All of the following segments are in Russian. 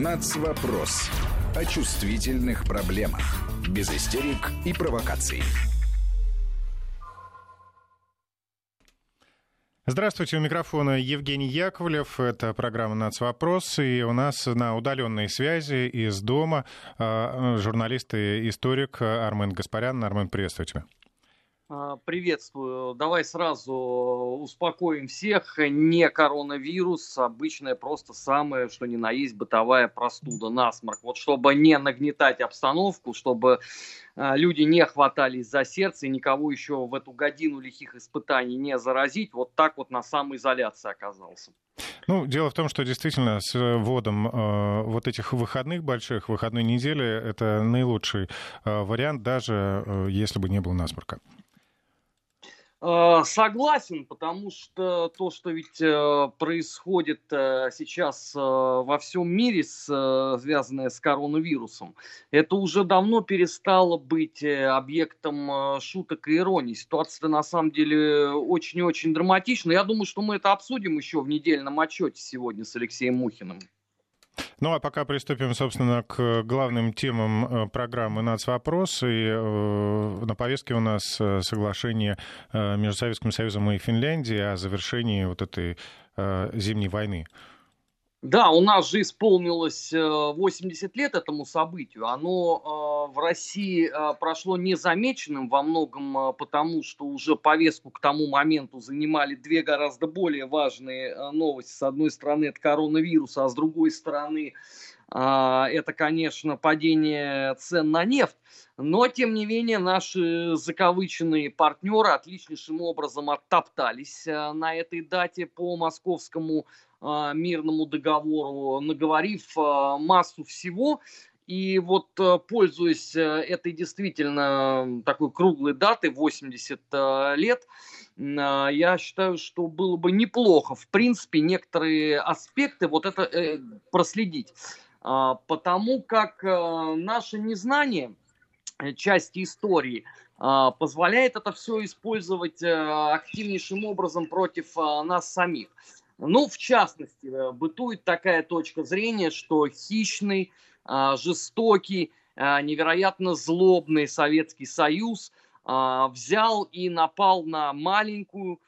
Нацвопрос. О чувствительных проблемах. Без истерик и провокаций. Здравствуйте, у микрофона Евгений Яковлев. Это программа «Нацвопрос». И у нас на удаленной связи из дома а, журналист и историк Армен Гаспарян. Армен, приветствую тебя. А, приветствую. Давай сразу успокоим всех. Не коронавирус, обычная просто самое, что ни на есть, бытовая простуда, насморк. Вот чтобы не нагнетать обстановку, чтобы а, люди не хватались за сердце и никого еще в эту годину лихих испытаний не заразить, вот так вот на самоизоляции оказался. Ну, дело в том, что действительно с вводом э, вот этих выходных больших, выходной недели, это наилучший э, вариант, даже э, если бы не было насморка. Э, согласен, потому что то, что ведь э, происходит э, сейчас во всем мире, связанное с коронавирусом, это уже давно перестало быть объектом шуток и иронии. Ситуация на самом деле очень-очень драматична. Я думаю, что мы это обсудим еще в недельном отчете сегодня с Алексеем Мухиным. Ну а пока приступим, собственно, к главным темам э, программы «Нацвопрос». И э, на повестке у нас э, соглашение между Советским Союзом и Финляндией о завершении вот этой зимней войны. Да, у нас же исполнилось 80 лет этому событию. Оно в России прошло незамеченным во многом потому, что уже повестку к тому моменту занимали две гораздо более важные новости. С одной стороны, это коронавирус, а с другой стороны, это, конечно, падение цен на нефть. Но, тем не менее, наши закавыченные партнеры отличнейшим образом оттоптались на этой дате по московскому а, мирному договору, наговорив а, массу всего. И вот, э, пользуясь э, этой действительно такой круглой датой, 80 э, лет, я считаю, что было бы неплохо, в принципе, некоторые аспекты вот это проследить. А, потому как наше незнание части истории позволяет это все использовать активнейшим образом против нас самих. Ну, в частности, э, бытует такая точка зрения, что хищный, а, жестокий, а, невероятно злобный Советский Союз а, взял и напал на маленькую,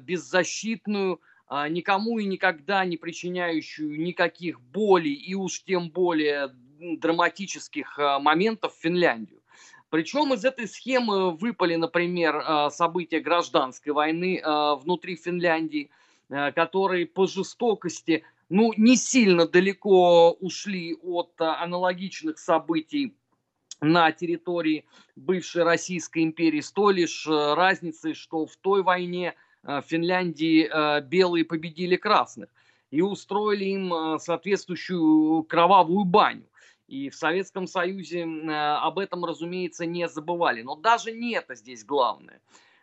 беззащитную, никому и никогда не причиняющую никаких болей и уж тем более драматических моментов Финляндию. Причем из этой схемы выпали, например, события гражданской войны внутри Финляндии – которые по жестокости ну, не сильно далеко ушли от э, аналогичных событий на территории бывшей Российской империи, с той лишь э, разницей, что в той войне в Финляндии белые победили красных и устроили им соответствующую кровавую баню. И в Советском Союзе об этом, разумеется, не забывали. Но даже не это здесь главное.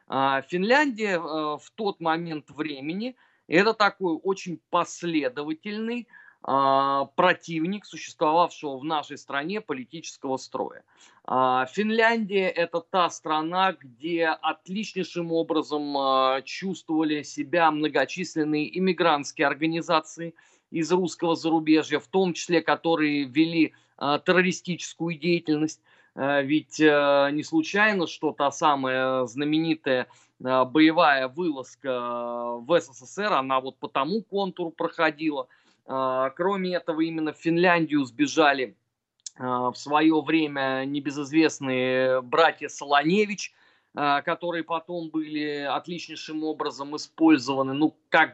Финляндия в тот момент времени – это такой очень последовательный э, противник существовавшего в нашей стране политического строя. Э, Финляндия это та страна, где отличнейшим образом э, чувствовали себя многочисленные иммигрантские организации из русского зарубежья, в том числе которые вели террористическую деятельность. Ведь не случайно, что та самая знаменитая боевая вылазка э, в СССР, она вот по тому контуру проходила. Э, кроме этого, именно в Финляндию сбежали в свое время небезызвестные братья Солоневич, которые потом были отличнейшим образом использованы, ну, как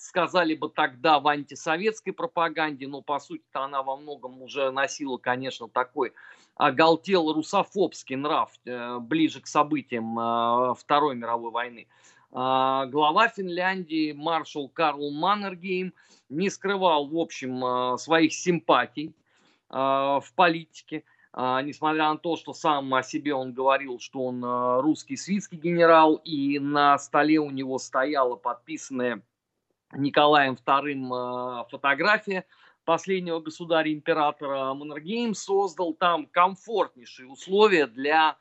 сказали бы тогда в антисоветской пропаганде, но по сути-то она во многом уже носила, конечно, такой оголтел русофобский нрав э, ближе к событиям э, Второй мировой войны. Э, глава Финляндии маршал Карл Маннергейм не скрывал, в общем, своих симпатий в политике, несмотря на то, что сам о себе он говорил, что он русский свитский генерал, и на столе у него стояла подписанная Николаем II фотография последнего государя-императора Маннергейм создал там комфортнейшие условия для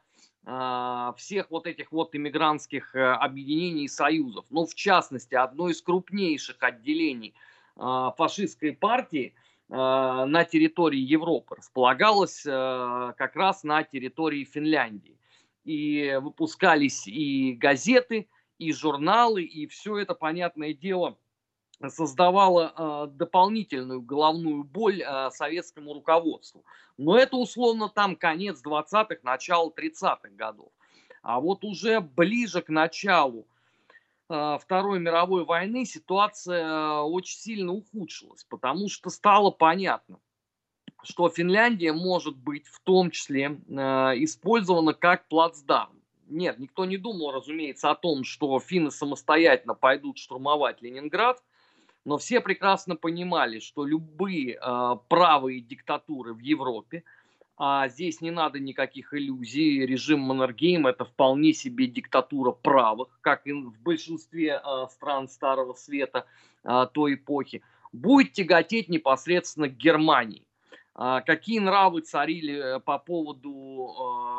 э, всех вот этих вот иммигрантских э, объединений и союзов. Ну, в частности, одно из крупнейших отделений э, фашистской партии на территории Европы, располагалась как раз на территории Финляндии. И выпускались и газеты, и журналы, и все это, понятное дело, создавало э, дополнительную головную боль э, советскому руководству. Но это условно там конец 20-х, начало 30-х годов. А вот уже ближе к началу э, Второй мировой войны ситуация очень сильно ухудшилась, потому что стало понятно, что Финляндия может быть в том числе использована как плацдарм нет, никто не думал, разумеется, о том, что финны самостоятельно пойдут штурмовать Ленинград, но все прекрасно понимали, что любые э, правые диктатуры в Европе, а здесь не надо никаких иллюзий, режим Маннергейм это вполне себе диктатура правых, как и в большинстве э, стран Старого Света э, той эпохи, будет тяготеть непосредственно к Германии. Э, какие нравы царили э, по поводу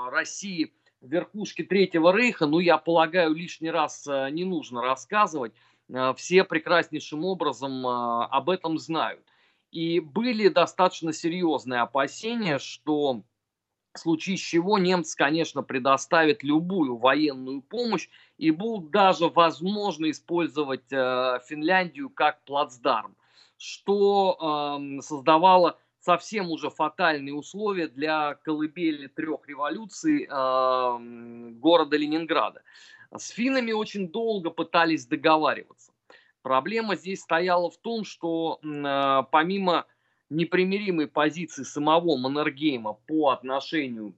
э, России – верхушки Третьего Рейха, ну, я полагаю, лишний раз не нужно рассказывать. Э, все прекраснейшим образом э, об этом знают. И были достаточно серьезные опасения, что в случае чего немцы, конечно, предоставят любую военную помощь и будут даже, возможно, использовать Финляндию как плацдарм, что эм, создавало совсем уже фатальные условия для колыбели трех революций э, города Ленинграда. С финнами очень долго пытались договариваться. Проблема здесь стояла в том, что э, помимо непримиримой позиции самого Маннергейма по отношению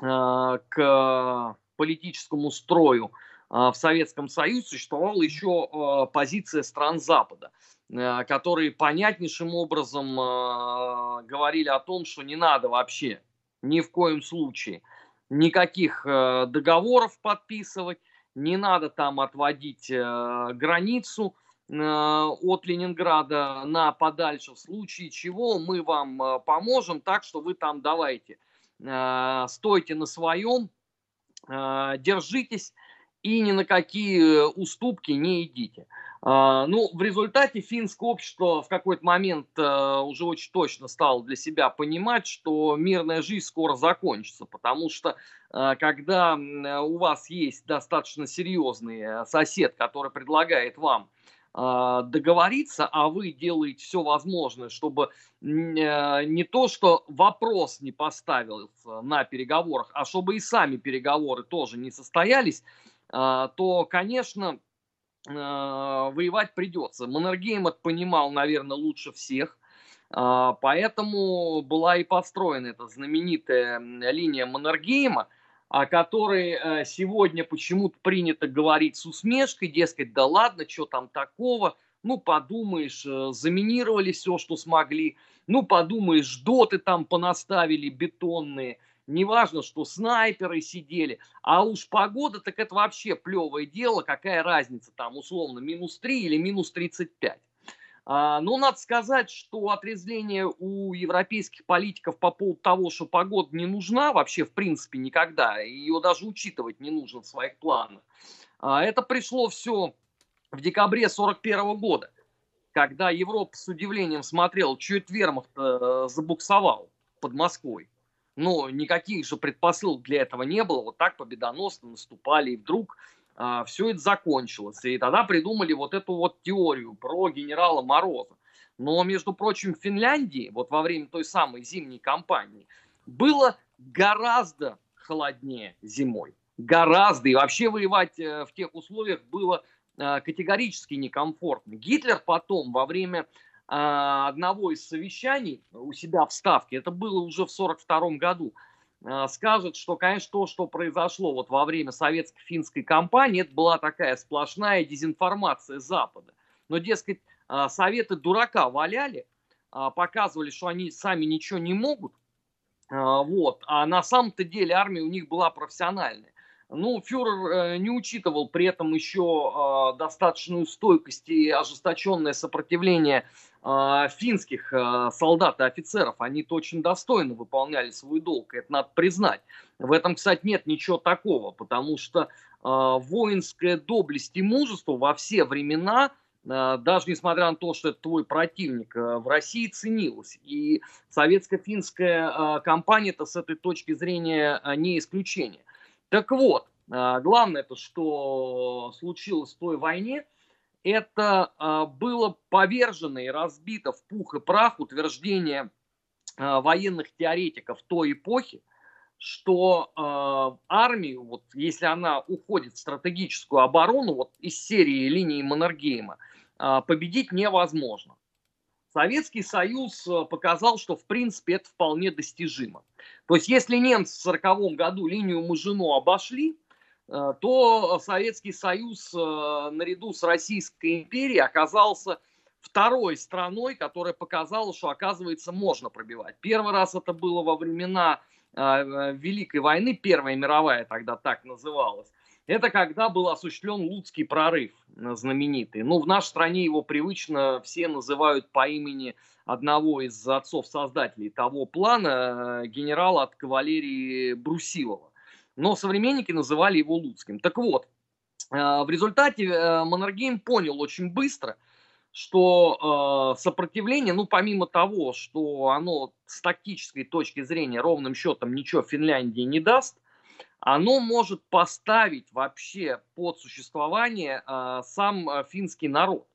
э, к политическому строю э, в Советском Союзе, существовала еще э, позиция стран Запада – Э, которые понятнейшим образом э, говорили о том, что не надо вообще ни в коем случае никаких э, договоров подписывать, не надо там отводить границу от Ленинграда на подальше, в случае чего мы вам поможем так, что вы там давайте, стойте на своем, держитесь и ни на какие уступки не идите. А, ну, в результате финское общество в какой-то момент э, уже очень точно стало для себя понимать, что мирная жизнь скоро закончится, потому что э, когда у вас есть достаточно серьезный э, сосед, который предлагает вам договориться, а вы делаете все возможное, чтобы не то, что вопрос не поставился на переговорах, а чтобы и сами переговоры тоже не состоялись, то, конечно, Э, воевать придется. Маннергейм это понимал, наверное, лучше всех. А, поэтому была и построена эта знаменитая линия Маннергейма, о которой э, сегодня почему-то принято говорить с усмешкой, дескать, да ладно, что там такого, ну, подумаешь, э, заминировали все, что смогли, ну, подумаешь, доты там понаставили бетонные – Неважно, что снайперы сидели, а уж погода, так это вообще плевое дело, какая разница там условно минус 3 или минус 35. А, но надо сказать, что отрезвление у европейских политиков по поводу того, что погода не нужна вообще в принципе никогда, ее даже учитывать не нужно в своих планах. А, это пришло все в декабре 41 года, когда Европа с удивлением смотрела, что это вермахт э, забуксовал под Москвой но никаких же предпосылок для этого не было. Вот так победоносно наступали, и вдруг а, все это закончилось. И тогда придумали вот эту вот теорию про генерала Мороза. Но, между прочим, в Финляндии, вот во время той самой зимней кампании, было гораздо холоднее зимой. Гораздо. И вообще воевать э, в тех условиях было э, категорически некомфортно. Гитлер потом, во время одного из совещаний у себя в Ставке, это было уже в 1942 году, а, скажет, что, конечно, то, что произошло вот во время советско-финской кампании, это была такая сплошная дезинформация Запада. Но, дескать, а, советы дурака валяли, показывали, что они сами ничего не могут, вот, а на самом-то деле армия у них была профессиональная. Ну, фюрер э, не учитывал при этом еще достаточную стойкость и ожесточенное сопротивление э, финских э, солдат и офицеров, они-то очень достойно выполняли свой долг, это надо признать. В этом, кстати, нет ничего такого, потому что э, воинская доблесть и мужество во все времена даже несмотря на то, что это твой противник, в России ценилось. И советско-финская компания-то с этой точки зрения не исключение. Так вот, главное то, что случилось в той войне, это было повержено и разбито в пух и прах утверждение военных теоретиков той эпохи, что э, армию, вот если она уходит в стратегическую оборону, вот из серии линии Маннергейма, э, победить невозможно. Советский Союз э, показал, что в принципе это вполне достижимо. То есть если немцы в 1940 году линию Мажино обошли, э, то Советский Союз э, наряду с Российской империей оказался второй страной, которая показала, что оказывается можно пробивать. Первый раз это было во времена Великой войны, Первая мировая тогда так называлась, это когда был осуществлен Луцкий прорыв э, знаменитый. Ну, в нашей стране его привычно все называют по имени одного из отцов-создателей того плана, э, генерала от кавалерии Брусилова. Но современники называли его Луцким. Так вот, в результате Маннергейм понял очень быстро – что э, сопротивление, ну, помимо того, что оно с тактической точки зрения ровным счетом ничего Финляндии не даст, оно может поставить вообще под существование э, сам э, финский народ.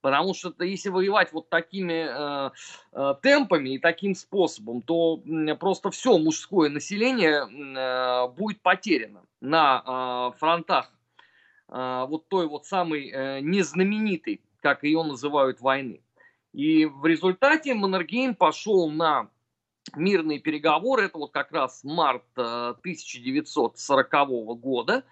Потому что если воевать вот такими э, э, темпами и таким способом, то э, просто все мужское население э, будет потеряно на э, фронтах э, вот той вот самой э, незнаменитой как ее называют, войны. И в результате Маннергейм пошел на мирные переговоры, это вот как раз март 1940 э, года,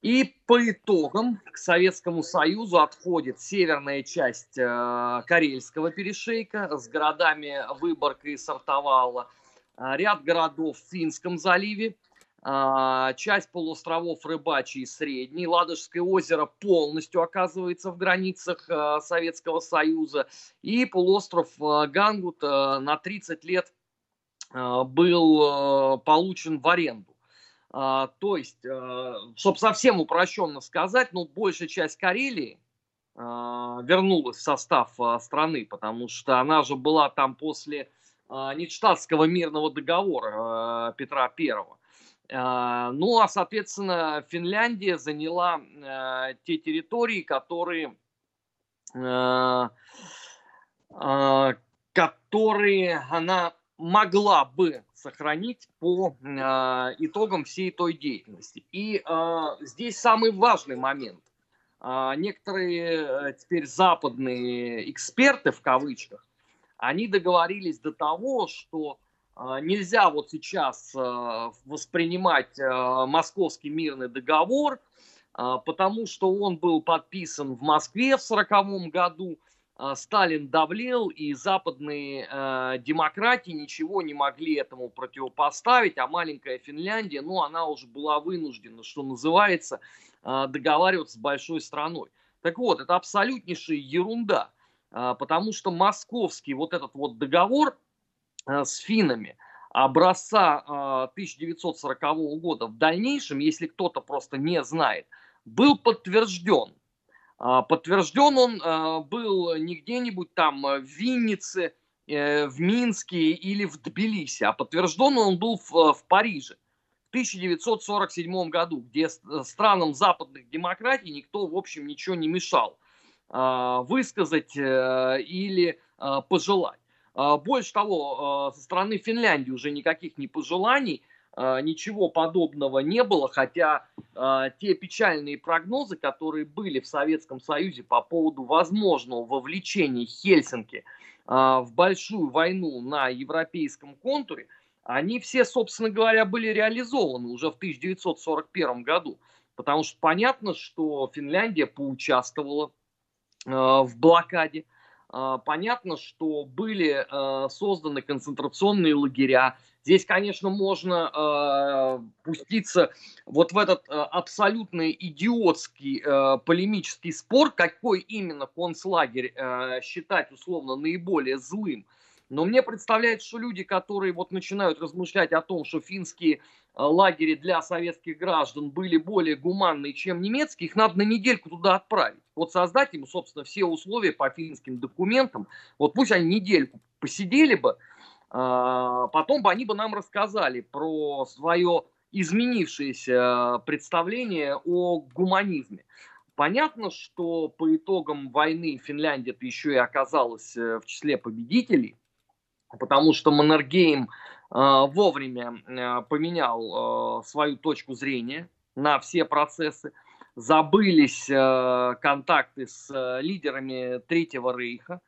и по итогам к Советскому Союзу отходит северная часть э, Карельского перешейка с городами Выборга и Сартовала, э, ряд городов в Финском заливе, часть полуостровов Рыбачий Средний. Ладожское озеро полностью оказывается в границах а, Советского Союза. И полуостров а, Гангут на 30 лет был получен в аренду. То есть, чтобы совсем упрощенно сказать, ну, большая часть Карелии вернулась в состав страны, потому что она же была там после Нидштадтского мирного договора Петра Первого. А, ну, а, соответственно, Финляндия заняла э, те территории, которые, э, которые она могла бы сохранить по э, итогам всей той деятельности. И э, здесь самый важный момент. Э, некоторые теперь западные эксперты, в кавычках, они договорились до того, что а, нельзя вот сейчас а, воспринимать а, московский мирный договор, потому что он был подписан в Москве в 1940 году, Сталин давлел, и западные демократии ничего не могли этому противопоставить, а маленькая Финляндия, ну, она уже была вынуждена, что называется, договариваться с большой страной. Так вот, это абсолютнейшая ерунда, потому что московский вот этот вот договор, Э, с финами образца 1940 э, года в дальнейшем, если кто-то просто не знает, был подтвержден. Э, подтвержден он был не где-нибудь там в Виннице, в Минске или в Тбилиси, а подтвержден он был в, в Париже в 1947 году, где странам западных демократий никто, в общем, ничего не мешал высказать или пожелать. А, больше того, а, со стороны Финляндии уже никаких не пожеланий, а, ничего подобного не было, хотя те печальные прогнозы, которые были в Советском Союзе по поводу возможного вовлечения Хельсинки в большую войну на европейском контуре, они все, собственно говоря, были реализованы уже в 1941 году. Потому что понятно, что Финляндия поучаствовала в блокаде, понятно, что были а, созданы концентрационные лагеря. Здесь, конечно, можно а, пуститься вот в этот абсолютно идиотский полемический спор, какой именно концлагерь считать условно наиболее злым. Но мне представляется, что люди, которые вот начинают размышлять о том, что финские э, лагеря для советских граждан были более гуманные, чем немецкие, их надо на недельку туда отправить. Вот создать им, собственно, все условия по финским документам. Вот пусть они недельку посидели бы, а, потом бы они бы нам рассказали про свое изменившееся представление о гуманизме. Понятно, что по итогам войны Финляндия еще и оказалась э, в числе победителей, потому что Маннергейм э, вовремя э, поменял свою точку зрения на все процессы, забылись контакты с лидерами Третьего Рейха,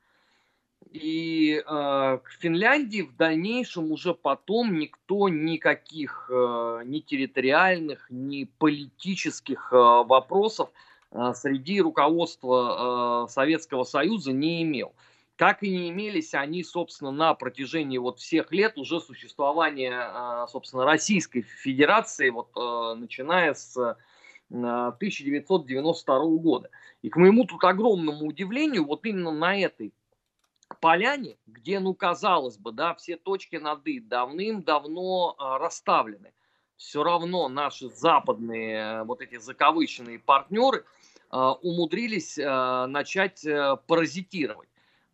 и э, к Финляндии в дальнейшем уже потом никто никаких э, ни территориальных, ни политических э, вопросов э, среди руководства э, Советского Союза не имел. Как и не имелись они, собственно, на протяжении вот всех лет уже существования, э, собственно, Российской Федерации, вот э, начиная с 1992 э, года. И к моему тут огромному удивлению, вот именно на этой поляне, где, ну, казалось бы, да, все точки над «и» давным-давно расставлены, все равно наши западные э, вот эти закавыченные партнеры умудрились начать э, паразитировать.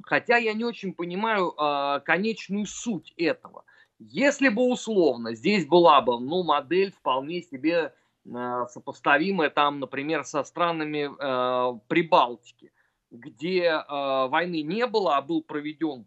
Хотя я не очень понимаю э, конечную суть этого. Если бы условно здесь была бы, ну, модель вполне себе э, сопоставимая там, например, со странами э, Прибалтики, где э, войны не было, а был проведен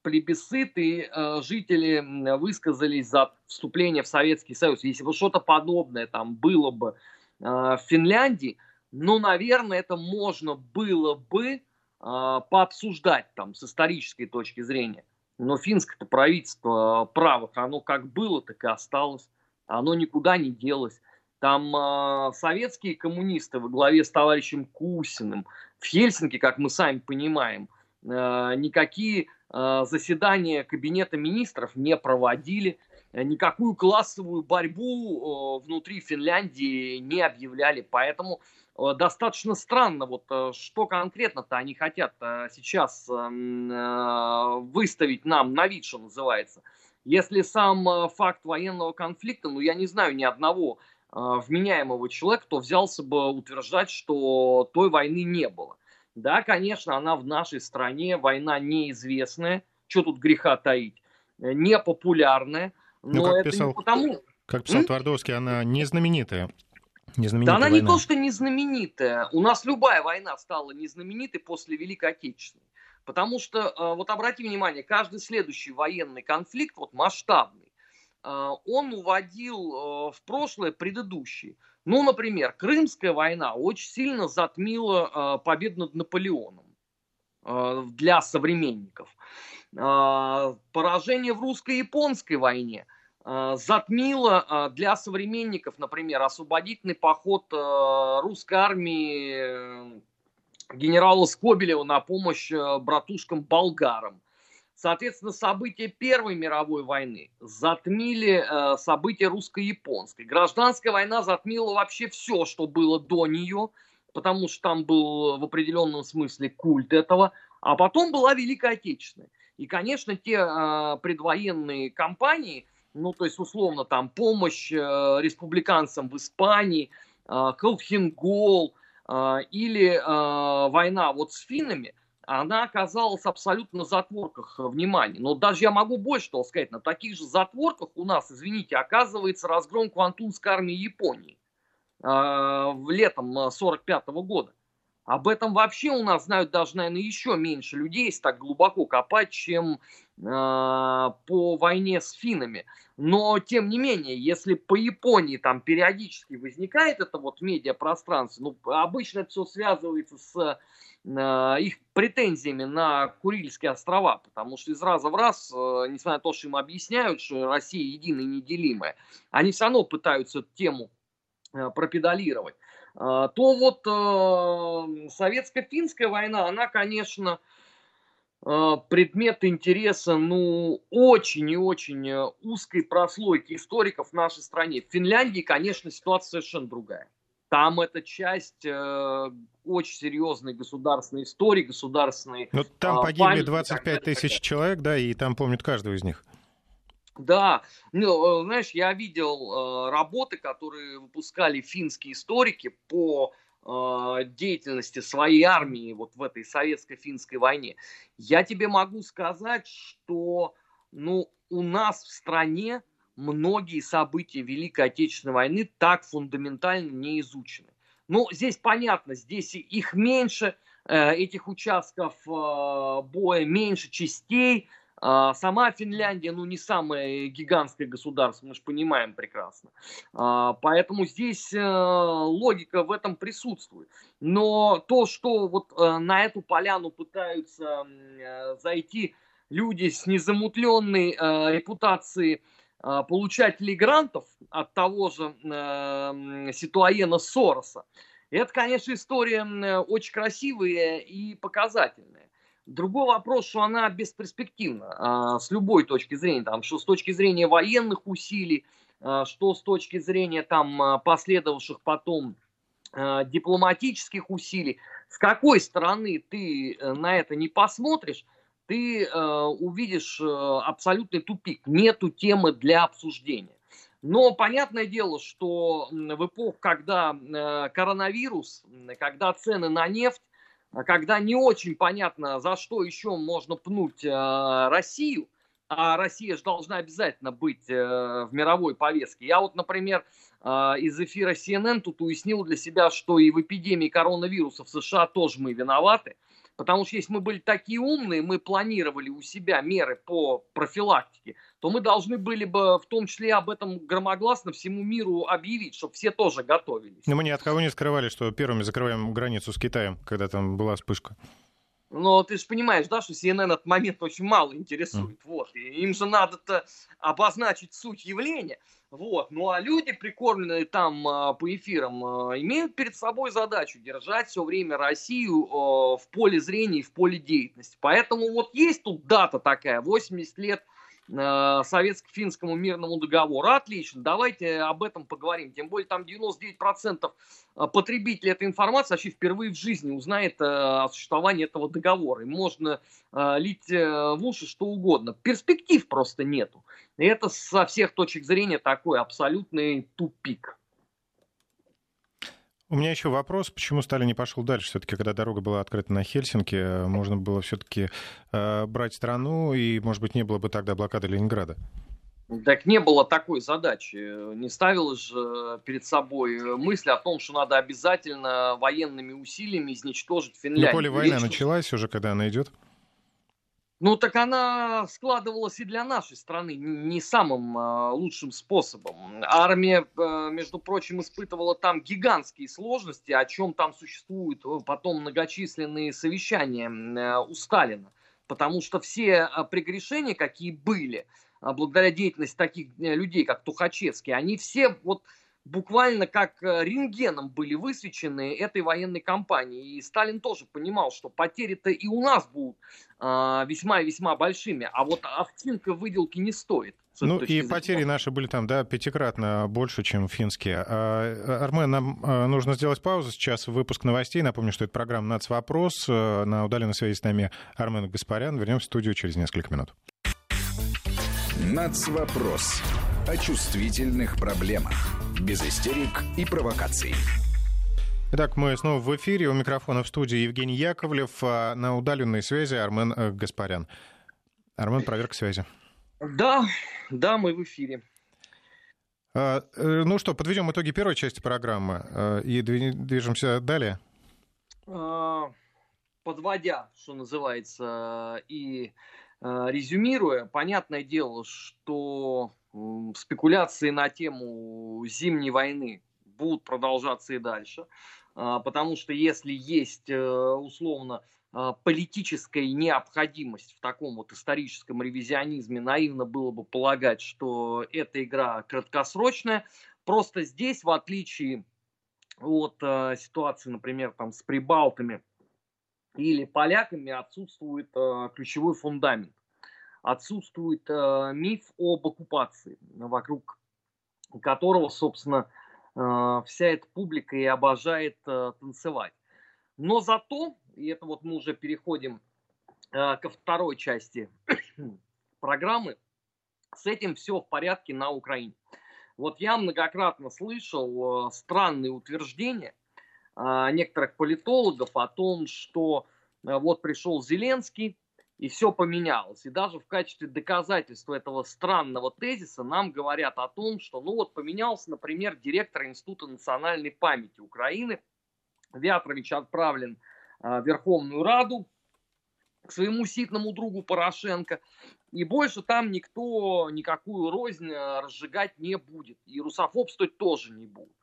плебисцит, и э, жители высказались за вступление в Советский Союз. Если бы что-то подобное там было бы э, в Финляндии, ну, наверное, это можно было бы пообсуждать там с исторической точки зрения. Но финское правительство э, правых, оно как было, так и осталось. Оно никуда не делось. Там э, советские коммунисты во главе с товарищем Кусиным в Хельсинки, как мы сами понимаем, э, никакие э, заседания кабинета министров не проводили, э, никакую классовую борьбу внутри Финляндии не объявляли. Поэтому достаточно странно, вот что конкретно-то они хотят сейчас выставить нам на вид, что называется. Если сам факт военного конфликта, ну я не знаю ни одного вменяемого человека, кто взялся бы утверждать, что той войны не было. Да, конечно, она в нашей стране, война неизвестная, что тут греха таить, непопулярная, ну, но ну, это писал, не потому... Как писал М? Твардовский, она не знаменитая. Да она война. не то, что не знаменитая. У нас любая война стала незнаменитой после Великой Отечественной. Потому что, э, вот обрати внимание, каждый следующий военный конфликт, вот масштабный, а, он уводил э, в прошлое предыдущие. Ну, например, Крымская война очень сильно затмила победу над Наполеоном для современников. Поражение в русско-японской войне затмило для современников, например, освободительный поход русской армии э, генерала Скобелева на помощь э, братушкам-болгарам. Соответственно, события Первой мировой войны затмили э, события русско-японской. Гражданская война затмила вообще все, что было до нее, потому что там был в определенном смысле культ этого. А потом была Великая Отечественная. И, конечно, те э, предвоенные кампании, ну, то есть, условно, там, помощь э, республиканцам в Испании, э, Колхингол э, или э, война вот с финнами, она оказалась абсолютно на затворках э, внимания. Но даже я могу больше того сказать, на таких же затворках у нас, извините, оказывается разгром Квантунской армии Японии э, летом 45 э, года. Об этом вообще у нас знают даже, наверное, еще меньше людей, если так глубоко копать, чем э, по войне с финами. Но, тем не менее, если по Японии там периодически возникает это вот медиапространство, ну, обычно это все связывается с Э, их претензиями на Курильские острова, потому что из раза в раз, э, несмотря на то, что им объясняют, что Россия единая и неделимая, они все равно пытаются эту тему э, пропедалировать, то вот советско-финская война, она, конечно, предмет интереса, ну, очень и очень узкой прослойки историков в нашей стране. В Финляндии, конечно, ситуация совершенно другая. Там эта часть э, очень серьезной государственной истории, государственной... Но ну, там а, погибли 25 тысяч человек, да, и там помнят каждого из них. Да, ну, э, знаешь, я видел э, работы, которые выпускали финские историки по э, деятельности своей армии вот в этой советско-финской войне. Я тебе могу сказать, что ну, у нас в стране многие события Великой Отечественной войны так фундаментально не изучены. Ну, здесь понятно, здесь их меньше, э, этих участков э, боя меньше частей. Э, сама Финляндия, ну, не самое гигантское государство, мы же понимаем прекрасно. Поэтому здесь логика в этом присутствует. Но то, что вот на эту поляну пытаются зайти люди с незамутленной репутацией а, получателей грантов от того же э, Ситуаена Сороса. Это, конечно, история очень красивая и показательная. Другой вопрос, что она бесперспективна э, с любой точки зрения, там, что с точки зрения военных усилий, э, что с точки зрения там, последовавших потом дипломатических усилий. С какой стороны ты э, на это не посмотришь, ты э, увидишь э, абсолютный тупик. Нету темы для обсуждения. Но понятное дело, что в эпоху, когда коронавирус, когда цены на нефть, когда не очень понятно, за что еще можно пнуть э, Россию, а Россия же должна обязательно быть э, в мировой повестке. Я вот, например, э, из эфира CNN тут уяснил для себя, что и в эпидемии коронавируса в США тоже мы виноваты. Потому что если мы были такие умные, мы планировали у себя меры по профилактике, то мы должны были бы в том числе об этом громогласно всему миру объявить, чтобы все тоже готовились. Но мы ни от кого не скрывали, что первыми закрываем границу с Китаем, когда там была вспышка. Но ты же понимаешь, да, что CNN этот момент очень мало интересует. Mm. Вот. И им же надо-то обозначить суть явления. Вот. Ну а люди, прикормленные там а, по эфирам, а, имеют перед собой задачу держать все время Россию а, в поле зрения и в поле деятельности. Поэтому вот есть тут дата такая, 80 лет Э, советско-финскому мирному договору. Отлично, давайте об этом поговорим. Тем более там 99% э, потребителей этой информации вообще впервые в жизни узнает э, о существовании этого договора. И можно лить в уши что угодно. Перспектив просто нету. И это со всех точек зрения такой абсолютный тупик. У меня еще вопрос, почему Сталин не пошел дальше? Все-таки, когда дорога была открыта на Хельсинки, можно было все-таки э, брать страну, и, может быть, не было бы тогда блокады Ленинграда? Так не было такой задачи. Не ставилась же перед собой мысль о том, что надо обязательно военными усилиями изничтожить Финляндию. Но поле война Речь... началась уже, когда она идет? Ну, так она складывалась и для нашей страны не самым э, лучшим способом. Армия, э, между прочим, испытывала там гигантские сложности, о чем там существуют э, потом многочисленные совещания э, у Сталина. Потому что все э, прегрешения, какие были, э, благодаря деятельности таких э, людей, как Тухачевский, они все вот буквально как э, рентгеном были высвечены этой военной кампанией. И Сталин тоже понимал, что потери-то и у нас будут э, весьма и весьма большими, а вот овчинка выделки не стоит. Ну и зрения. потери наши были там, да, пятикратно больше, чем финские. А, Армен, нам э, нужно сделать паузу сейчас, выпуск новостей. Напомню, что это программа «Нацвопрос». На удаленной связи с нами Армен Гаспарян. Вернемся в студию через несколько минут. «Нацвопрос» о чувствительных проблемах без истерик и провокаций. Итак, мы снова в эфире. У микрофона в студии Евгений Яковлев, а на удаленной связи Армен э, Гаспарян. Армен, проверка связи. Да, да, мы в эфире. А, э, ну что, подведем итоги первой части программы э, и движемся далее. А, подводя, что называется, и резюмируя, понятное дело, что спекуляции на тему зимней войны будут продолжаться и дальше, а, потому что если есть э, условно а, политическая необходимость в таком вот историческом ревизионизме, наивно было бы полагать, что эта игра краткосрочная. Просто здесь, в отличие от э, ситуации, например, там с прибалтами или поляками, отсутствует э, ключевой фундамент отсутствует э, миф об оккупации, вокруг которого, собственно, вся эта публика и обожает танцевать. Но зато, и это вот мы уже переходим ко второй части программы, с этим все в порядке на Украине. Вот я многократно слышал э, странные утверждения э, некоторых политологов о том, что э, вот пришел Зеленский, и все поменялось. И даже в качестве доказательства этого странного тезиса нам говорят о том, что ну вот поменялся, например, директор Института национальной памяти Украины. Вятрович отправлен в Верховную Раду к своему ситному другу Порошенко. И больше там никто никакую рознь э, разжигать не будет. И русофобствовать тоже не будут.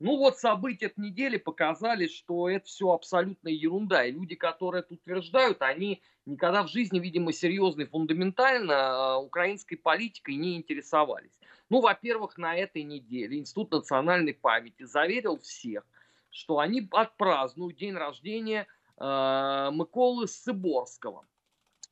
Ну вот события этой недели показали, что это все абсолютная ерунда. И люди, которые это утверждают, они никогда в жизни, видимо, серьезно и фундаментально э, украинской политикой не интересовались. Ну, во-первых, на этой неделе Институт национальной памяти заверил всех, что они отпразднуют день рождения э, Миколы Сыборского.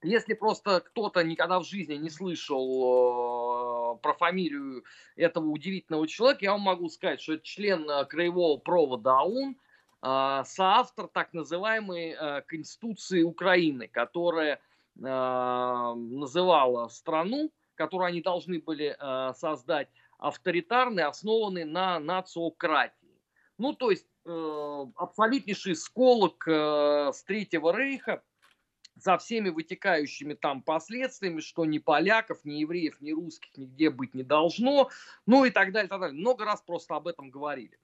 Если просто кто-то никогда в жизни не слышал э, про фамилию этого удивительного человека, я вам могу сказать, что это член э, краевого провода АУН, э, соавтор так называемой э, Конституции Украины, которая э, называла страну, которую они должны были э, создать, авторитарной, основанной на нациократии. Ну, то есть э, абсолютнейший сколок э, с Третьего Рейха – со всеми вытекающими там последствиями, что ни поляков, ни евреев, ни русских нигде быть не должно, ну и так далее, так далее. Много раз просто об этом говорили.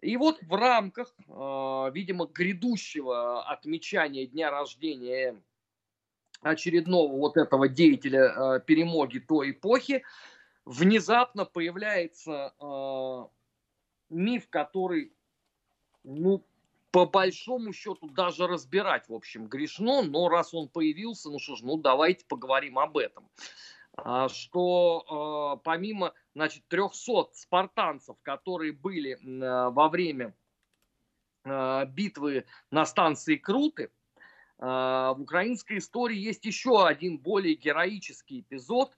И вот в рамках, э, видимо, грядущего отмечания дня рождения очередного вот этого деятеля э, перемоги той эпохи, внезапно появляется э, миф, который, ну, по большому счету даже разбирать, в общем, грешно, но раз он появился, ну что ж, ну давайте поговорим об этом. А, что э, помимо, значит, 300 спартанцев, которые были э, во время битвы на станции Круты, в украинской истории есть еще один более героический эпизод.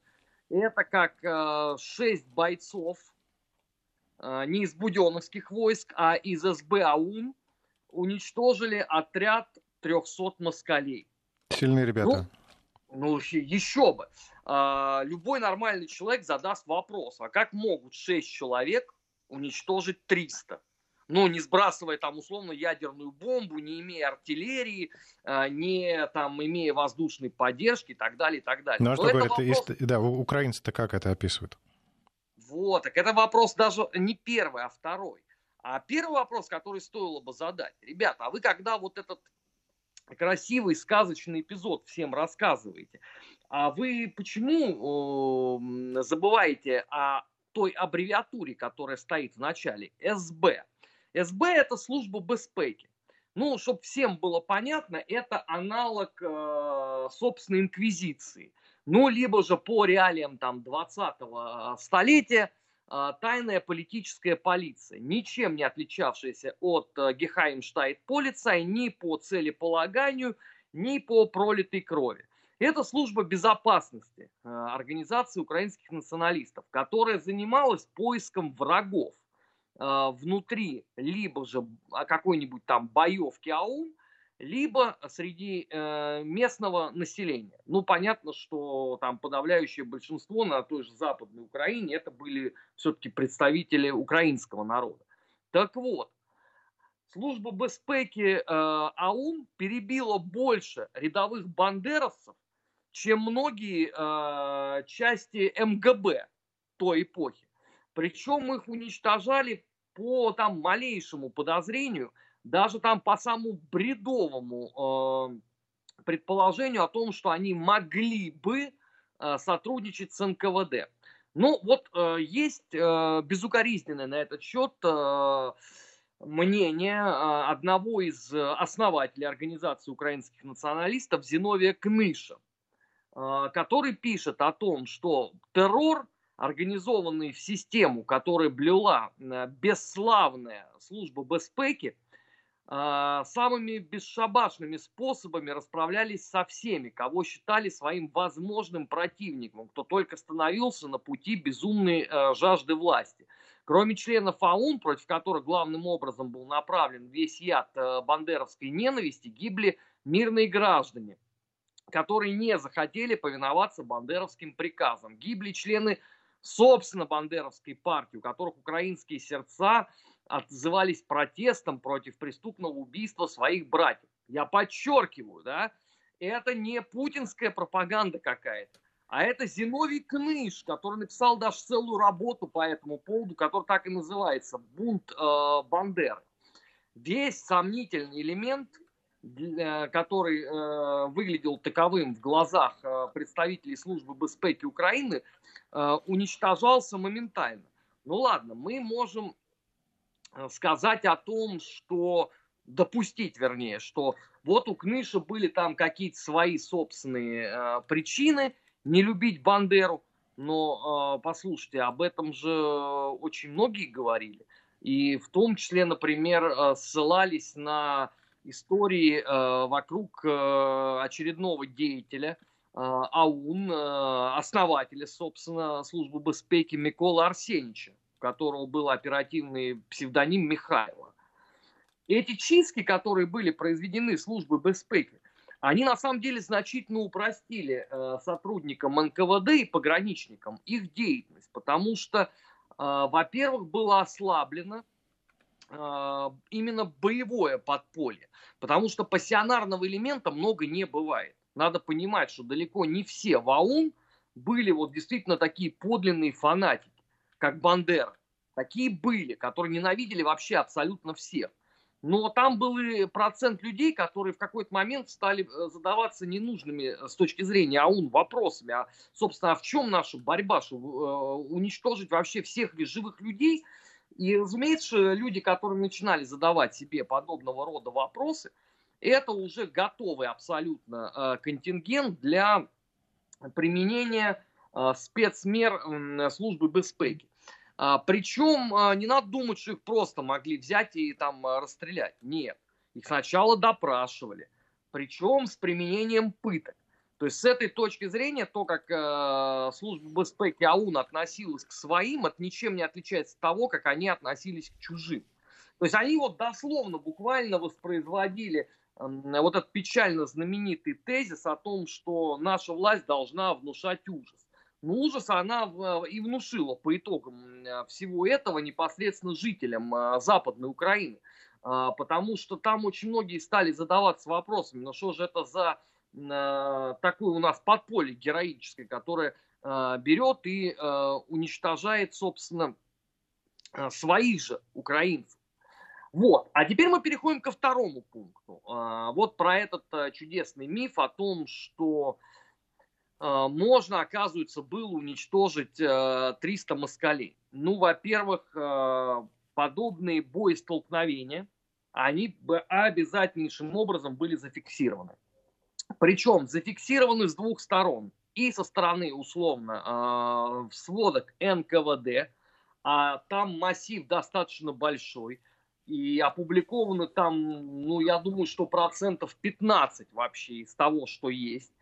Это как шесть бойцов не из буденовских войск, а из СБ АУН – уничтожили отряд 300 москалей. Сильные ребята. Ну, ну еще бы. А, любой нормальный человек задаст вопрос, а как могут 6 человек уничтожить 300? Ну, не сбрасывая там условно ядерную бомбу, не имея артиллерии, а, не там имея воздушной поддержки и так далее, и так далее. Ну, а что говорят, вопрос... да, украинцы-то как это описывают? Вот, так это вопрос даже не первый, а второй. А первый вопрос, который стоило бы задать, ребята, а вы когда вот этот красивый сказочный эпизод всем рассказываете, а вы почему э, забываете о той аббревиатуре, которая стоит в начале, СБ? СБ это служба безпеки. Ну, чтобы всем было понятно, это аналог, э, собственно, инквизиции. Ну, либо же по реалиям там 20-го столетия – а, тайная политическая полиция, ничем не отличавшаяся от э, Гехаймштайт полицай ни по целеполаганию, ни по пролитой крови. Это служба безопасности э, организации украинских националистов, которая занималась поиском врагов э, внутри либо же а, какой-нибудь там боевки АУН, либо среди э, местного населения. Ну, понятно, что там подавляющее большинство на той же Западной Украине это были все-таки представители украинского народа. Так вот, служба безпеки э, АУН перебила больше рядовых бандеровцев, чем многие э, части МГБ той эпохи. Причем их уничтожали по там малейшему подозрению – даже там по самому бредовому э, предположению о том, что они могли бы э, сотрудничать с НКВД. Ну, вот э, есть э, безукоризненное на этот счет э, мнение э, одного из основателей организации украинских националистов Зиновия Кныша, э, который пишет о том, что террор, организованный в систему, которая блюла э, бесславная служба безпеки, самыми бесшабашными способами расправлялись со всеми, кого считали своим возможным противником, кто только становился на пути безумной э, жажды власти. Кроме членов АУН, против которых главным образом был направлен весь яд э, бандеровской ненависти, гибли мирные граждане, которые не захотели повиноваться бандеровским приказам. Гибли члены, собственно, бандеровской партии, у которых украинские сердца отзывались протестом против преступного убийства своих братьев. Я подчеркиваю, да, это не путинская пропаганда какая-то, а это Зиновий Кныш, который написал даже целую работу по этому поводу, которая так и называется «Бунт э, Бандеры». Весь сомнительный элемент, э, который э, выглядел таковым в глазах э, представителей службы безпеки Украины, э, уничтожался моментально. Ну ладно, мы можем сказать о том, что допустить, вернее, что вот у Кныша были там какие-то свои собственные э, причины – не любить Бандеру, но э, послушайте, об этом же очень многие говорили. И в том числе, например, э, ссылались на истории э, вокруг э, очередного деятеля, э, АУН, э, основателя, собственно, службы безпеки Микола Арсенича, которого был оперативный псевдоним Михайло. Эти чистки, которые были произведены службой безпеки, они на самом деле значительно упростили э, сотрудникам НКВД и пограничникам их деятельность, потому что, э, во-первых, было ослаблено э, именно боевое подполье, потому что пассионарного элемента много не бывает. Надо понимать, что далеко не все в были вот действительно такие подлинные фанатики, как Бандера. Такие были, которые ненавидели вообще абсолютно всех. Но там был и процент людей, которые в какой-то момент стали э, задаваться ненужными э, с точки зрения АУН вопросами. А, собственно, а в чем наша борьба? Чтобы э, уничтожить вообще всех живых людей? И, разумеется, люди, которые начинали задавать себе подобного рода вопросы, это уже готовый абсолютно контингент для применения спецмер службы безпеки. А, причем а, не надо думать, что их просто могли взять и там а, расстрелять. Нет. Их сначала допрашивали. Причем с применением пыток. То есть с этой точки зрения то, как служба безпеки АУН относилась к своим, это ничем не отличается от того, как они относились к чужим. То есть они вот дословно, буквально воспроизводили вот этот печально знаменитый тезис о том, что наша власть должна внушать ужас. Но ну, ужас она и внушила по итогам всего этого непосредственно жителям а, Западной Украины. А, потому что там очень многие стали задаваться вопросами, ну что же это за а, такое у нас подполье героическое, которое берет и уничтожает, собственно, своих же украинцев. Вот. А теперь мы переходим ко второму пункту. Вот про этот чудесный миф о том, что а, можно, оказывается, было уничтожить 300 э, москалей. Ну, во-первых, э, подобные боестолкновения, они бы обязательнейшим образом были зафиксированы. Причем зафиксированы с двух сторон. И со стороны, условно, сводок НКВД, а там массив достаточно большой, и опубликованы там, ну, я думаю, что процентов 15 вообще из того, что есть.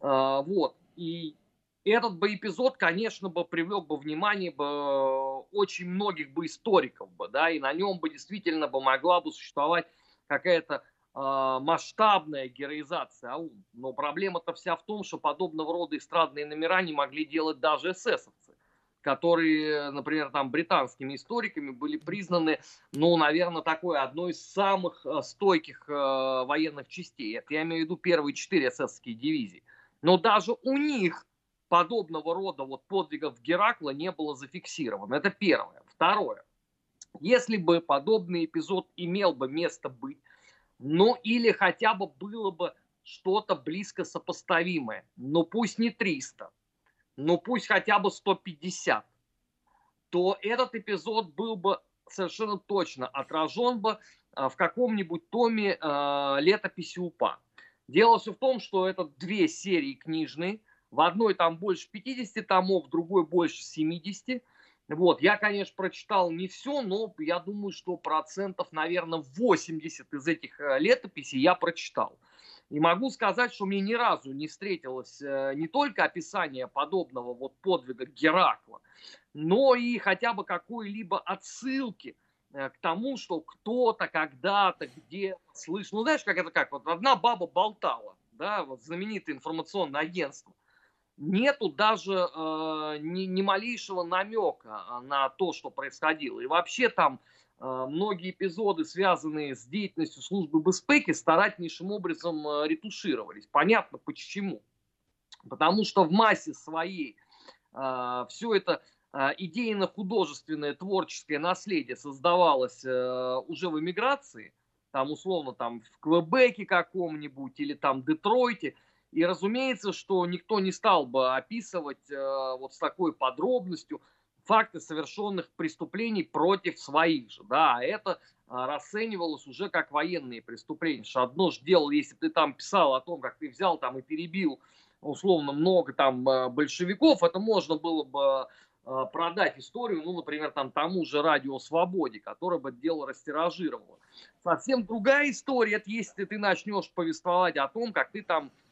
А, вот. И этот бы эпизод, конечно, бы привлек бы внимание бы очень многих бы историков бы, да, и на нем бы действительно бы могла бы существовать какая-то э, масштабная героизация АУН. Но проблема-то вся в том, что подобного рода эстрадные номера не могли делать даже эсэсовцы, которые, например, там британскими историками были признаны, ну, наверное, такой одной из самых э, стойких э, военных частей. Это я имею в виду первые четыре эсэсовские дивизии. Но даже у них подобного рода вот подвигов Геракла не было зафиксировано. Это первое. Второе. Если бы подобный эпизод имел бы место быть, ну или хотя бы было бы что-то близко сопоставимое, но пусть не 300, но пусть хотя бы 150, то этот эпизод был бы совершенно точно отражен бы а, в каком-нибудь томе э, летописи УПА. Дело все в том, что это две серии книжные. В одной там больше 50 томов, в другой больше 70. Вот, я, конечно, прочитал не все, но я думаю, что процентов, наверное, 80 из этих э, летописей я прочитал. И могу сказать, что мне ни разу не встретилось э, не только описание подобного вот подвига Геракла, но и хотя бы какой-либо отсылки э, к тому, что кто-то когда-то где слышал. Ну, знаешь, как это как? Вот одна баба болтала, да, вот знаменитое информационное агентство. Нету даже э, ни, ни малейшего намека на то, что происходило. И вообще там э, многие эпизоды, связанные с деятельностью службы безпеки, старательнейшим образом э, ретушировались. Понятно почему. Потому что в массе своей э, все это а, идейно-художественное творческое наследие создавалось уже в эмиграции, там условно там в Квебеке каком-нибудь или там Детройте, и разумеется, что никто не стал бы описывать вот с такой подробностью факты совершенных преступлений против своих же, да, а это а, расценивалось уже как военные преступления. Что одно же дело, если ты там писал о том, как ты взял там и перебил условно много там э, большевиков, это можно было бы продать историю, ну, например, там тому же Радио Свободе, которое бы дело растиражировало. Совсем другая история, это если ты начнешь повествовать о том, как ты там а,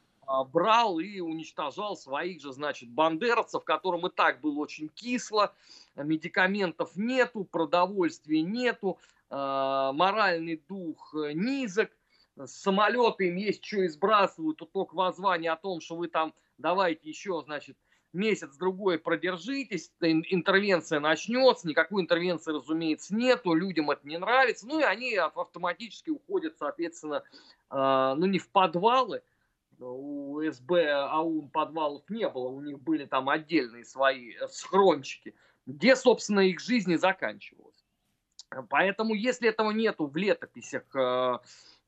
брал и уничтожал своих же, значит, бандеровцев, которым и так было очень кисло, медикаментов нету, продовольствия нету, а, моральный дух низок, самолеты им есть что и сбрасывают, тут только воззвание о том, что вы там давайте еще, значит, месяц-другой продержитесь, интервенция начнется, никакой интервенции, разумеется, нету, людям это не нравится, ну и они автоматически уходят, соответственно, а, ну не в подвалы, у СБ АУН подвалов не было, у них были там отдельные свои э, схрончики, где, собственно, их жизнь и заканчивалась. Поэтому, если этого нету в летописях э,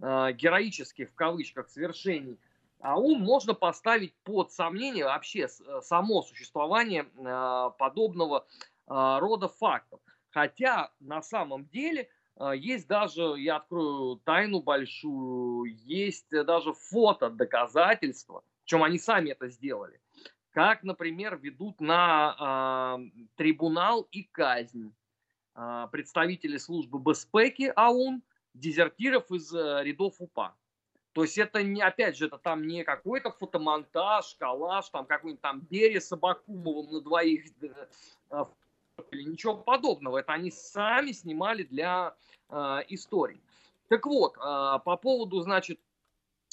э, героических, в кавычках, свершений а ум можно поставить под сомнение вообще само существование подобного рода фактов. Хотя на самом деле есть даже, я открою тайну большую, есть даже фото доказательства, чем они сами это сделали. Как, например, ведут на э, трибунал и казнь э, представители службы Беспеки АУН, дезертиров из э, рядов УПА. То есть это не, опять же, это там не какой-то фотомонтаж, коллаж, там какой-нибудь там Берия с Абакумовым на двоих э, э, ничего подобного. Это они сами снимали для э, историй. Так вот, э, по поводу, значит,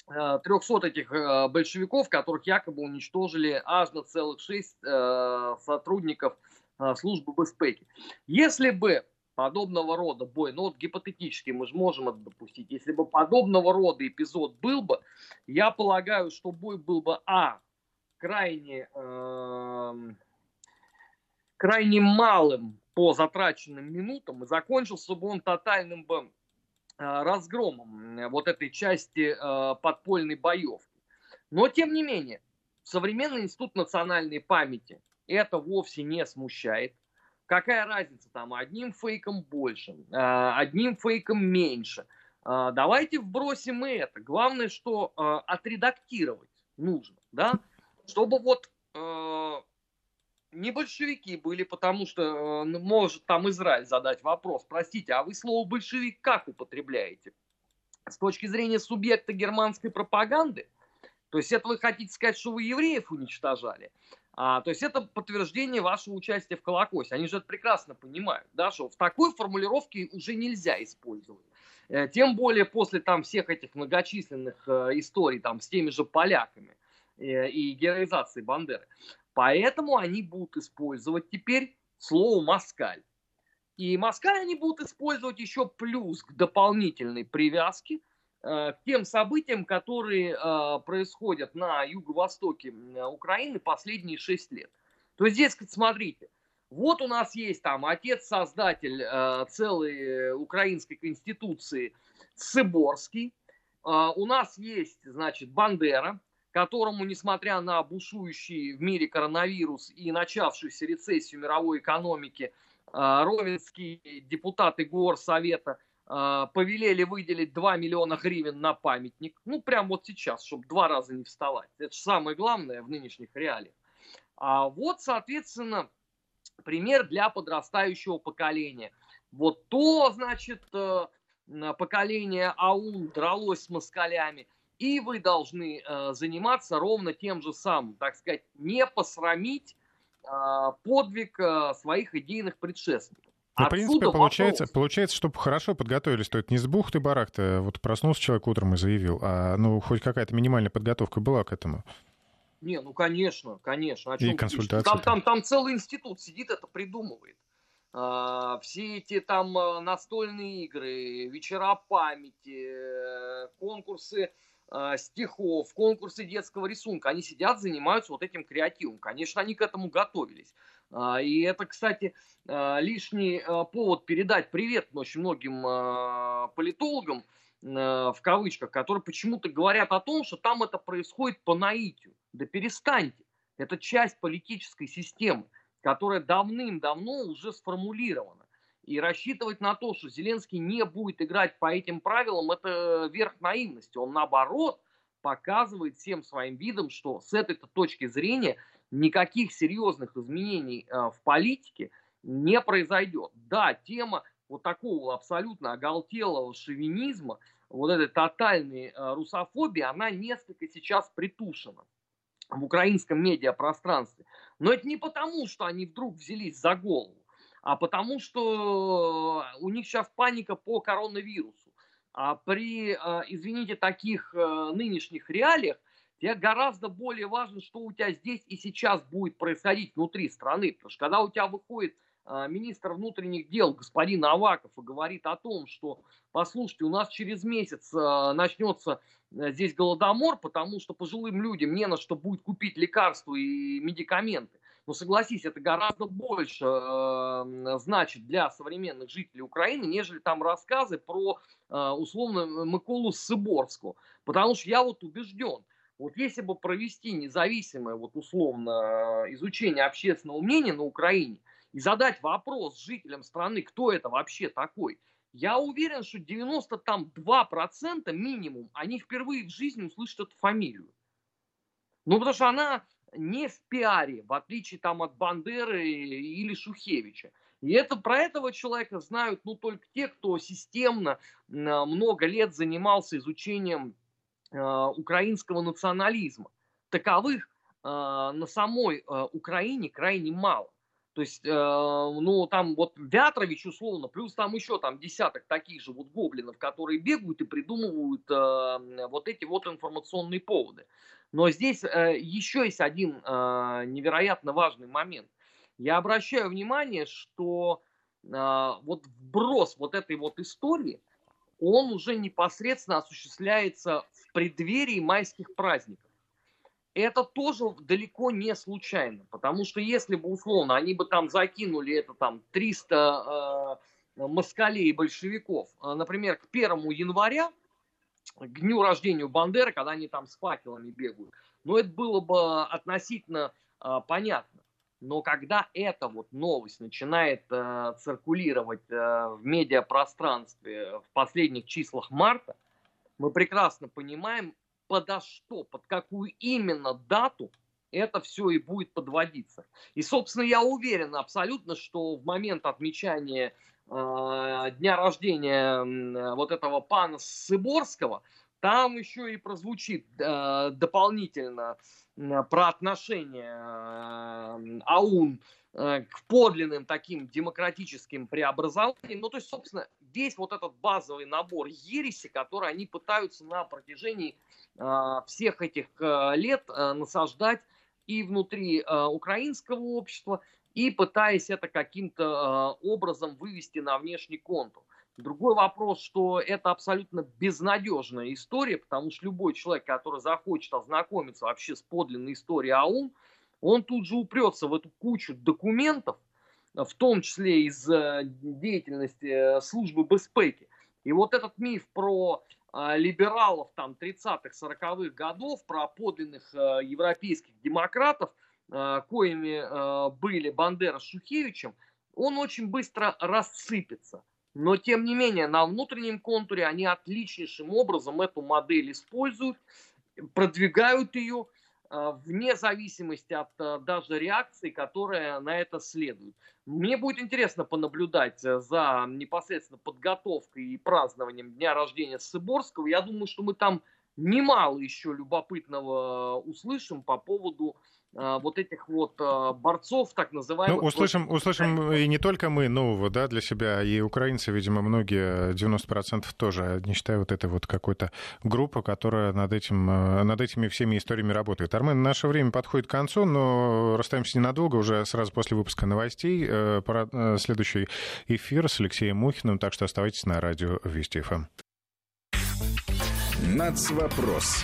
300 этих э, большевиков, которых якобы уничтожили аж на целых 6 э, сотрудников э, службы безпеки. Если бы подобного рода бой, ну вот гипотетически мы же можем это допустить, если бы подобного рода эпизод был бы, я полагаю, что бой был бы, а, крайне, э, крайне малым по затраченным минутам, и закончился бы он тотальным бы э, разгромом вот этой части э, подпольной боевки. Но, тем не менее, современный институт национальной памяти это вовсе не смущает. Какая разница там, одним фейком больше, одним фейком меньше. Давайте вбросим и это. Главное, что отредактировать нужно, да, чтобы вот не большевики были, потому что ну, может там Израиль задать вопрос, простите, а вы слово большевик как употребляете? С точки зрения субъекта германской пропаганды? То есть это вы хотите сказать, что вы евреев уничтожали? А, то есть это подтверждение вашего участия в Колокосе. Они же это прекрасно понимают, да, что в такой формулировке уже нельзя использовать. Э, тем более после там всех этих многочисленных э, историй там с теми же поляками э, и героизации Бандеры. Поэтому они будут использовать теперь слово «москаль». И москаль они будут использовать еще плюс к дополнительной привязке – Э, к тем событиям, которые э, происходят на юго-востоке Украины последние шесть лет. То есть здесь, смотрите, вот у нас есть там отец-создатель э, целой украинской конституции Сыборский, у нас есть, значит, Бандера, которому, несмотря на бушующий в мире коронавирус и начавшуюся рецессию мировой экономики, ровенские депутаты Горсовета – а, повелели выделить 2 миллиона гривен на памятник, ну, прям вот сейчас, чтобы два раза не вставать. Это же самое главное в нынешних реалиях. А вот, соответственно, пример для подрастающего поколения. Вот то, значит, э, поколение АУН дралось с москалями, и вы должны э, заниматься ровно тем же самым, так сказать, не посрамить э, подвиг э, своих идейных предшественников. Ну, в принципе, получается, получается, чтобы хорошо подготовились, то это не с бухты-барахты, вот проснулся человек утром и заявил, а ну хоть какая-то минимальная подготовка была к этому. Не, ну конечно, конечно. О чем и консультации. Там, там, там целый институт сидит, это придумывает. А, все эти там а, настольные игры, вечера памяти, э, конкурсы стихов, конкурсы детского рисунка, они сидят, занимаются вот этим креативом. Конечно, они к этому готовились. А, и это, кстати, а, лишний а, повод передать привет очень многим политологам, в кавычках, которые почему-то говорят о том, что там это происходит по наитию. Да перестаньте. Это часть политической системы, которая давным-давно уже сформулирована. И рассчитывать на то, что Зеленский не будет играть по этим правилам, это верх наивности. Он наоборот показывает всем своим видом, что с этой точки зрения никаких серьезных изменений э, в политике не произойдет. Да, тема вот такого абсолютно оголтелого шовинизма, вот этой тотальной э, русофобии, она несколько сейчас притушена в украинском медиапространстве. Но это не потому, что они вдруг взялись за голову, а потому что у них сейчас паника по коронавирусу. А при, э, извините, таких нынешних реалиях тебе гораздо более важно, что у тебя здесь и сейчас будет происходить внутри страны. Потому что когда у тебя выходит э, министр внутренних дел господин Аваков и говорит о том, что, послушайте, у нас через месяц э, начнется э, здесь голодомор, потому что пожилым людям не на что будет купить лекарства и медикаменты. Но согласись, это гораздо больше э, значит для современных жителей Украины, нежели там рассказы про э, условно Миколу Сыборского. Потому что я вот убежден, вот если бы провести независимое, вот условно, изучение общественного мнения на Украине и задать вопрос жителям страны, кто это вообще такой, я уверен, что 92% минимум, они впервые в жизни услышат эту фамилию. Ну, потому что она не в пиаре, в отличие там от Бандеры или Шухевича. И это про этого человека знают, ну, только те, кто системно много лет занимался изучением Э, украинского национализма. Таковых э, на самой э, Украине крайне мало. То есть, ну, там вот Вятрович, условно, плюс там еще там десяток таких же вот гоблинов, которые бегают и придумывают вот эти вот информационные поводы. Но здесь еще есть один невероятно важный момент. Я обращаю внимание, что вот вброс вот этой вот истории – он уже непосредственно осуществляется в преддверии майских праздников. Это тоже далеко не случайно, потому что если бы условно они бы там закинули это там 300 э, москалей и большевиков, э, например, к 1 января, к дню рождения Бандеры, когда они там с факелами бегают, ну это было бы относительно э, понятно. Но когда эта вот новость начинает э, циркулировать э, в медиапространстве в последних числах марта, мы прекрасно понимаем, подо что, под какую именно дату это все и будет подводиться. И, собственно, я уверен абсолютно, что в момент отмечания э, дня рождения э, вот этого пана Сыборского, там еще и прозвучит э, дополнительно про отношение э, АУН э, к подлинным таким демократическим преобразованиям. Ну, то есть, собственно, весь вот этот базовый набор ереси, который они пытаются на протяжении э, всех этих лет насаждать и внутри украинского общества, и пытаясь это каким-то образом вывести на внешний контур. Другой вопрос, что это абсолютно безнадежная история, потому что любой человек, который захочет ознакомиться вообще с подлинной историей АУН, он тут же упрется в эту кучу документов, в том числе из э, деятельности э, службы безпеки. И вот этот миф про э, либералов там 30-х, 40-х годов, про подлинных европейских демократов, коими были Бандера с Шухевичем, он очень быстро рассыпется – но, тем не менее, на внутреннем контуре они отличнейшим образом эту модель используют, продвигают ее вне зависимости от а, даже реакции, которая на это следует. Мне будет интересно понаблюдать за непосредственно подготовкой и празднованием дня рождения Сыборского. Я думаю, что мы там немало еще любопытного услышим по поводу вот этих вот э, борцов, так называемых... Ну, услышим, услышим и не только мы нового, да, для себя, и украинцы, видимо, многие, 90% тоже, не считая вот этой вот какой-то группы, которая над, этим, э, над этими всеми историями работает. Армен, наше время подходит к концу, но расстаемся ненадолго, уже сразу после выпуска новостей. Следующий эфир с Алексеем Мухиным, так что оставайтесь на радио Вести ФМ. Нацвопрос